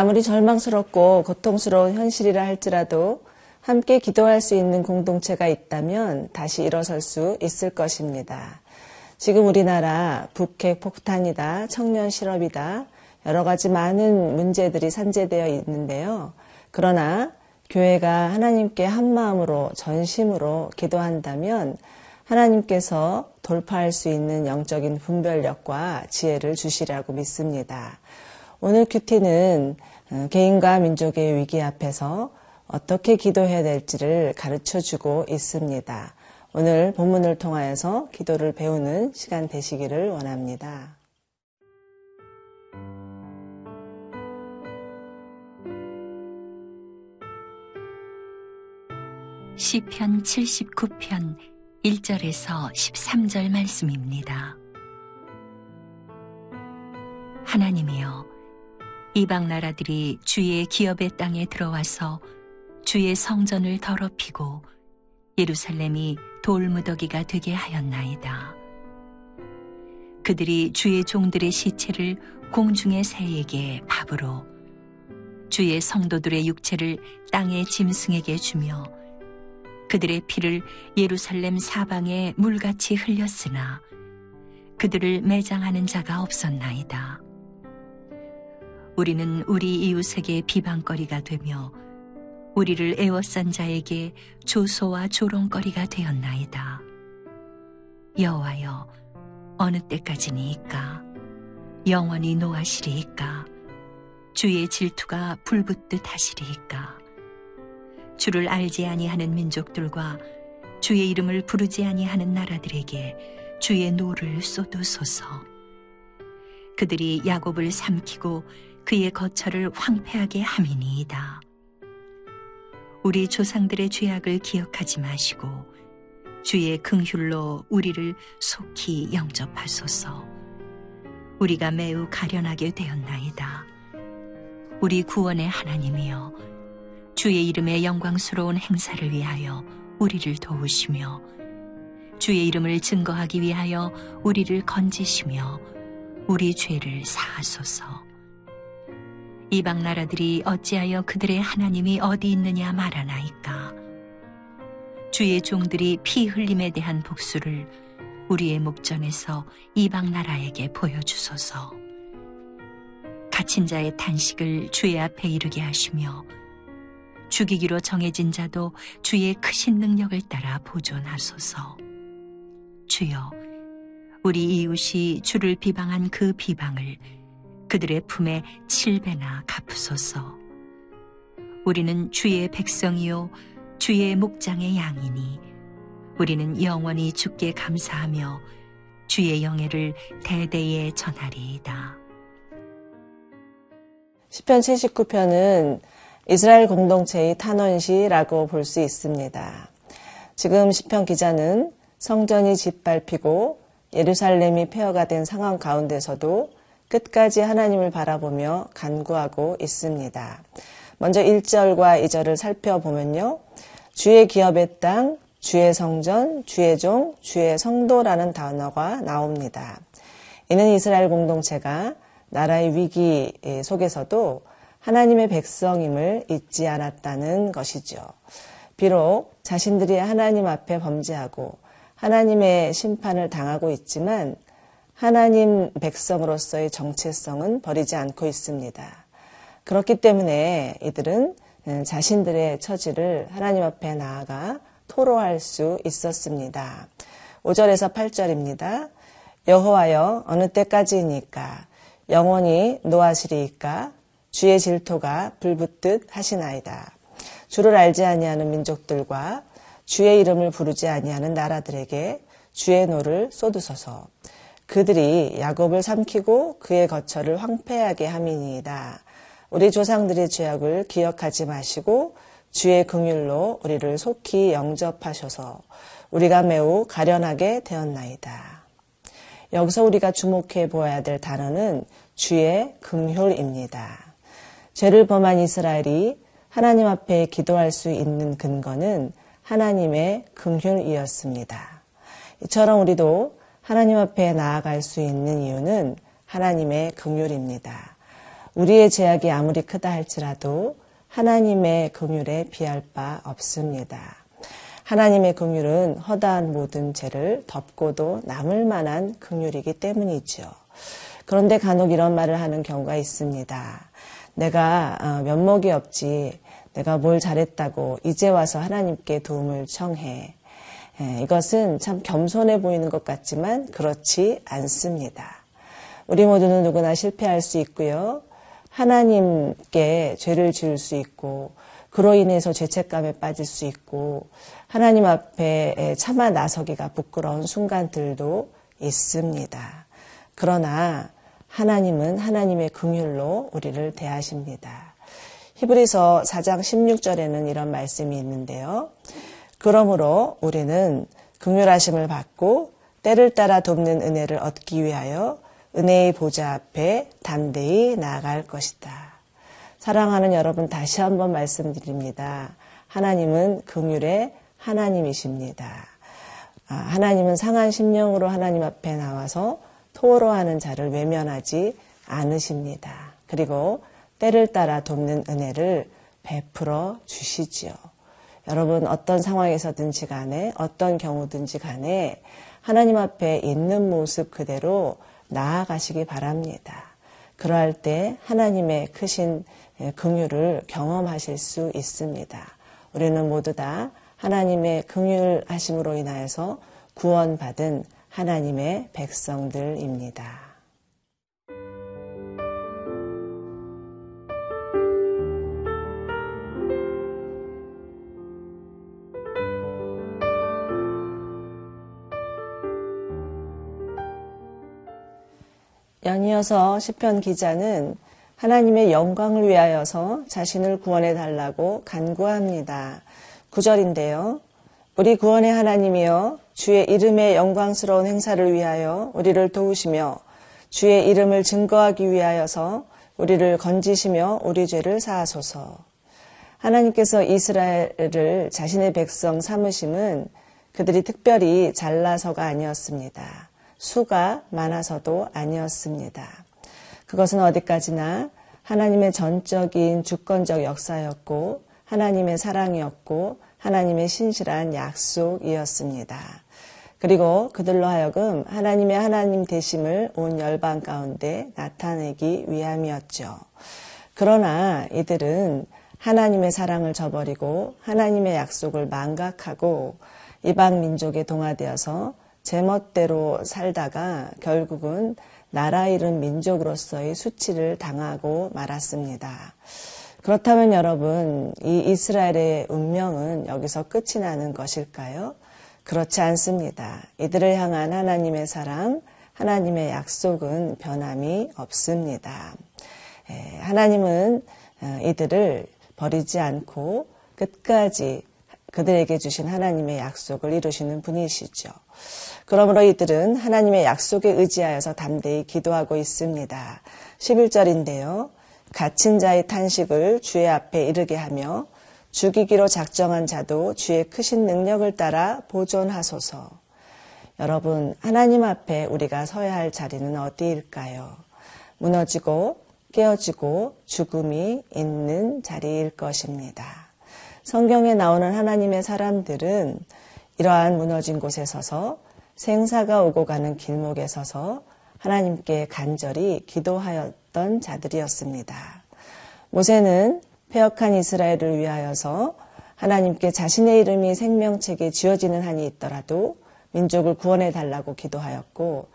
아무리 절망스럽고 고통스러운 현실이라 할지라도 함께 기도할 수 있는 공동체가 있다면 다시 일어설 수 있을 것입니다. 지금 우리나라 북핵 폭탄이다, 청년 실업이다, 여러 가지 많은 문제들이 산재되어 있는데요. 그러나 교회가 하나님께 한 마음으로 전심으로 기도한다면 하나님께서 돌파할 수 있는 영적인 분별력과 지혜를 주시라고 믿습니다. 오늘 큐티는 어, 개인과 민족의 위기 앞에서 어떻게 기도해야 될지를 가르쳐 주고 있습니다. 오늘 본문을 통하여서 기도를 배우는 시간 되시기를 원합니다. 시편 79편 1절에서 13절 말씀입니다. 하나님이여 이방 나라들이 주의 기업의 땅에 들어와서 주의 성전을 더럽히고 예루살렘이 돌무더기가 되게 하였나이다. 그들이 주의 종들의 시체를 공중의 새에게 밥으로 주의 성도들의 육체를 땅의 짐승에게 주며 그들의 피를 예루살렘 사방에 물같이 흘렸으나 그들을 매장하는 자가 없었나이다. 우리는 우리 이웃에게 비방거리가 되며 우리를 애워싼 자에게 조소와 조롱거리가 되었나이다. 여호와여 어느 때까지니이까? 영원히 노하시리이까? 주의 질투가 불붙듯 하시리이까? 주를 알지 아니하는 민족들과 주의 이름을 부르지 아니하는 나라들에게 주의 노를 쏟으소서. 그들이 야곱을 삼키고 그의 거처를 황폐하게 함이니이다. 우리 조상들의 죄악을 기억하지 마시고 주의 긍휼로 우리를 속히 영접하소서. 우리가 매우 가련하게 되었나이다. 우리 구원의 하나님이여 주의 이름의 영광스러운 행사를 위하여 우리를 도우시며 주의 이름을 증거하기 위하여 우리를 건지시며 우리 죄를 사하소서. 이방 나라들이 어찌하여 그들의 하나님이 어디 있느냐 말하나이까. 주의 종들이 피 흘림에 대한 복수를 우리의 목전에서 이방 나라에게 보여주소서. 갇힌 자의 탄식을 주의 앞에 이르게 하시며 죽이기로 정해진 자도 주의 크신 능력을 따라 보존하소서. 주여, 우리 이웃이 주를 비방한 그 비방을 그들의 품에 칠배나 갚으소서. 우리는 주의 백성이요 주의 목장의 양이니 우리는 영원히 주께 감사하며 주의 영예를 대대에 전하리이다. 시편 79편은 이스라엘 공동체의 탄원시라고 볼 수 있습니다. 지금 시편 기자는 성전이 짓밟히고 예루살렘이 폐허가 된 상황 가운데서도 끝까지 하나님을 바라보며 간구하고 있습니다. 먼저 1절과 2절을 살펴보면요. 주의 기업의 땅, 주의 성전, 주의 종, 주의 성도라는 단어가 나옵니다. 이는 이스라엘 공동체가 나라의 위기 속에서도 하나님의 백성임을 잊지 않았다는 것이죠. 비록 자신들이 하나님 앞에 범죄하고 하나님의 심판을 당하고 있지만 하나님 백성으로서의 정체성은 버리지 않고 있습니다. 그렇기 때문에 이들은 음, 자신들의 처지를 하나님 앞에 나아가 토로할 수 있었습니다. 5절에서 8절입니다. 여호와여 어느 때까지니이까 영원히 노하시리이까 주의 질투가 불붙듯 하시나이다. 주를 알지 아니하는 민족들과 주의 이름을 부르지 아니하는 나라들에게 주의 노를 쏟으소서. 그들이 야곱을 삼키고 그의 거처를 황폐하게 함이니이다. 우리 조상들의 죄악을 기억하지 마시고 주의 긍휼로 우리를 속히 영접하셔서 우리가 매우 가련하게 되었나이다. 여기서 우리가 주목해 보아야 될 단어는 주의 긍휼입니다. 죄를 범한 이스라엘이 하나님 앞에 기도할 수 있는 근거는 하나님의 긍휼이었습니다. 이처럼 우리도 하나님 앞에 나아갈 수 있는 이유는 하나님의 긍휼입니다. 우리의 제약이 아무리 크다 할지라도 하나님의 긍휼에 비할 바 없습니다. 하나님의 긍휼은 허다한 모든 죄를 덮고도 남을 만한 긍휼이기 때문이죠. 그런데 간혹 이런 말을 하는 경우가 있습니다. 내가 어, 면목이 없지, 내가 뭘 잘했다고 이제 와서 하나님께 도움을 청해. 예, 이것은 참 겸손해 보이는 것 같지만 그렇지 않습니다. 우리 모두는 누구나 실패할 수 있고요. 하나님께 죄를 지을 수 있고 그로 인해서 죄책감에 빠질 수 있고 하나님 앞에 참아 나서기가 부끄러운 순간들도 있습니다. 그러나 하나님은 하나님의 긍휼로 우리를 대하십니다. 히브리서 4장 16절에는 이런 말씀이 있는데요. 그러므로 우리는 긍휼하심을 받고 때를 따라 돕는 은혜를 얻기 위하여 은혜의 보좌 앞에 담대히 나아갈 것이다. 사랑하는 여러분 다시 한번 말씀드립니다. 하나님은 긍휼의 하나님이십니다. 아, 하나님은 상한 심령으로 하나님 앞에 나와서 토로하는 자를 외면하지 않으십니다. 그리고 때를 따라 돕는 은혜를 베풀어 주시지요. 여러분 어떤 상황에서든지 간에 어떤 경우든지 간에 하나님 앞에 있는 모습 그대로 나아가시기 바랍니다. 그러할 때 하나님의 크신 긍휼을 경험하실 수 있습니다. 우리는 모두 다 하나님의 긍휼하심으로 인하여서 구원받은 하나님의 백성들입니다. 연이어서 시편 기자는 하나님의 영광을 위하여서 자신을 구원해 달라고 간구합니다. 9절인데요. 우리 구원의 하나님이여 주의 이름의 영광스러운 행사를 위하여 우리를 도우시며 주의 이름을 증거하기 위하여서 우리를 건지시며 우리 죄를 사하소서. 하나님께서 이스라엘을 자신의 백성 삼으심은 그들이 특별히 잘나서가 아니었습니다. 수가 많아서도 아니었습니다. 그것은 어디까지나 하나님의 전적인 주권적 역사였고 하나님의 사랑이었고 하나님의 신실한 약속이었습니다. 그리고 그들로 하여금 하나님의 하나님 되심을 온 열방 가운데 나타내기 위함이었죠. 그러나 이들은 하나님의 사랑을 저버리고 하나님의 약속을 망각하고 이방 민족에 동화되어서 제멋대로 살다가 결국은 나라 잃은 민족으로서의 수치를 당하고 말았습니다. 그렇다면 여러분, 이 이스라엘의 운명은 여기서 끝이 나는 것일까요? 그렇지 않습니다. 이들을 향한 하나님의 사랑, 하나님의 약속은 변함이 없습니다. 예, 하나님은 어, 이들을 버리지 않고 끝까지 그들에게 주신 하나님의 약속을 이루시는 분이시죠. 그러므로 이들은 하나님의 약속에 의지하여서 담대히 기도하고 있습니다. 11절인데요. 갇힌 자의 탄식을 주의 앞에 이르게 하며 죽이기로 작정한 자도 주의 크신 능력을 따라 보존하소서. 여러분, 하나님 앞에 우리가 서야 할 자리는 어디일까요? 무너지고 깨어지고 죽음이 있는 자리일 것입니다. 성경에 나오는 하나님의 사람들은 이러한 무너진 곳에 서서 생사가 오고 가는 길목에 서서 하나님께 간절히 기도하였던 자들이었습니다. 모세는 폐역한 이스라엘을 위하여서 하나님께 자신의 이름이 생명책에 지어지는 한이 있더라도 민족을 구원해 달라고 기도하였고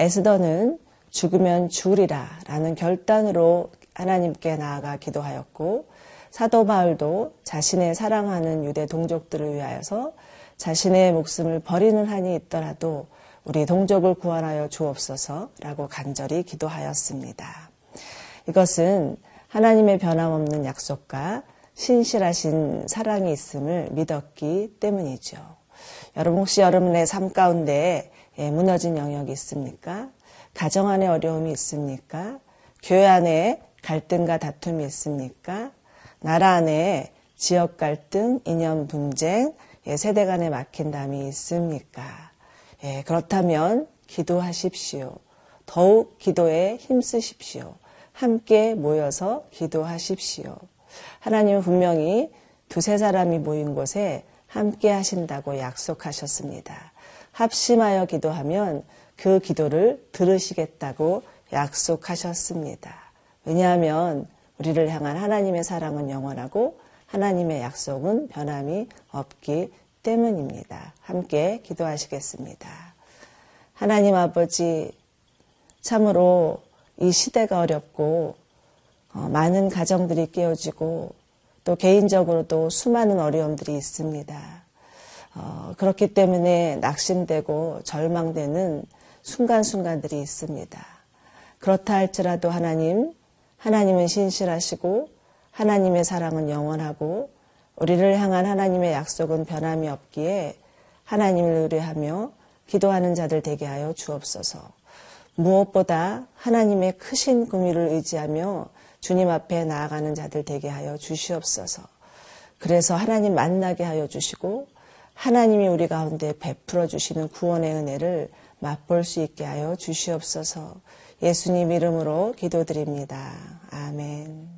에스더는 죽으면 죽으리라 라는 결단으로 하나님께 나아가 기도하였고 사도 바울도 자신의 사랑하는 유대 동족들을 위하여서 자신의 목숨을 버리는 한이 있더라도 우리 동족을 구원하여 주옵소서라고 간절히 기도하였습니다. 이것은 하나님의 변함없는 약속과 신실하신 사랑이 있음을 믿었기 때문이죠. 여러분 혹시 여러분의 삶 가운데 예, 무너진 영역이 있습니까? 가정 안에 어려움이 있습니까? 교회 안에 갈등과 다툼이 있습니까? 나라 안에 지역 갈등, 이념 분쟁, 예, 세대 간에 막힌 담이 있습니까? 예, 그렇다면 기도하십시오. 더욱 기도에 힘쓰십시오. 함께 모여서 기도하십시오. 하나님은 분명히 두세 사람이 모인 곳에 함께 하신다고 약속하셨습니다. 합심하여 기도하면 그 기도를 들으시겠다고 약속하셨습니다. 왜냐하면 우리를 향한 하나님의 사랑은 영원하고 하나님의 약속은 변함이 없기 때문입니다. 함께 기도하시겠습니다. 하나님 아버지, 참으로 이 시대가 어렵고 어, 많은 가정들이 깨어지고 또 개인적으로도 수많은 어려움들이 있습니다. 어, 그렇기 때문에 낙심되고 절망되는 순간순간들이 있습니다. 그렇다 할지라도 하나님, 하나님은 신실하시고 하나님의 사랑은 영원하고 우리를 향한 하나님의 약속은 변함이 없기에 하나님을 의뢰하며 기도하는 자들 되게 하여 주옵소서. 무엇보다 하나님의 크신 긍휼을 의지하며 주님 앞에 나아가는 자들 되게 하여 주시옵소서. 그래서 하나님 만나게 하여 주시고 하나님이 우리 가운데 베풀어 주시는 구원의 은혜를 맛볼 수 있게 하여 주시옵소서. 예수님 이름으로 기도드립니다. 아멘.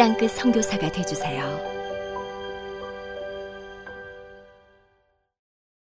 땅끝 선교사가 되주세요.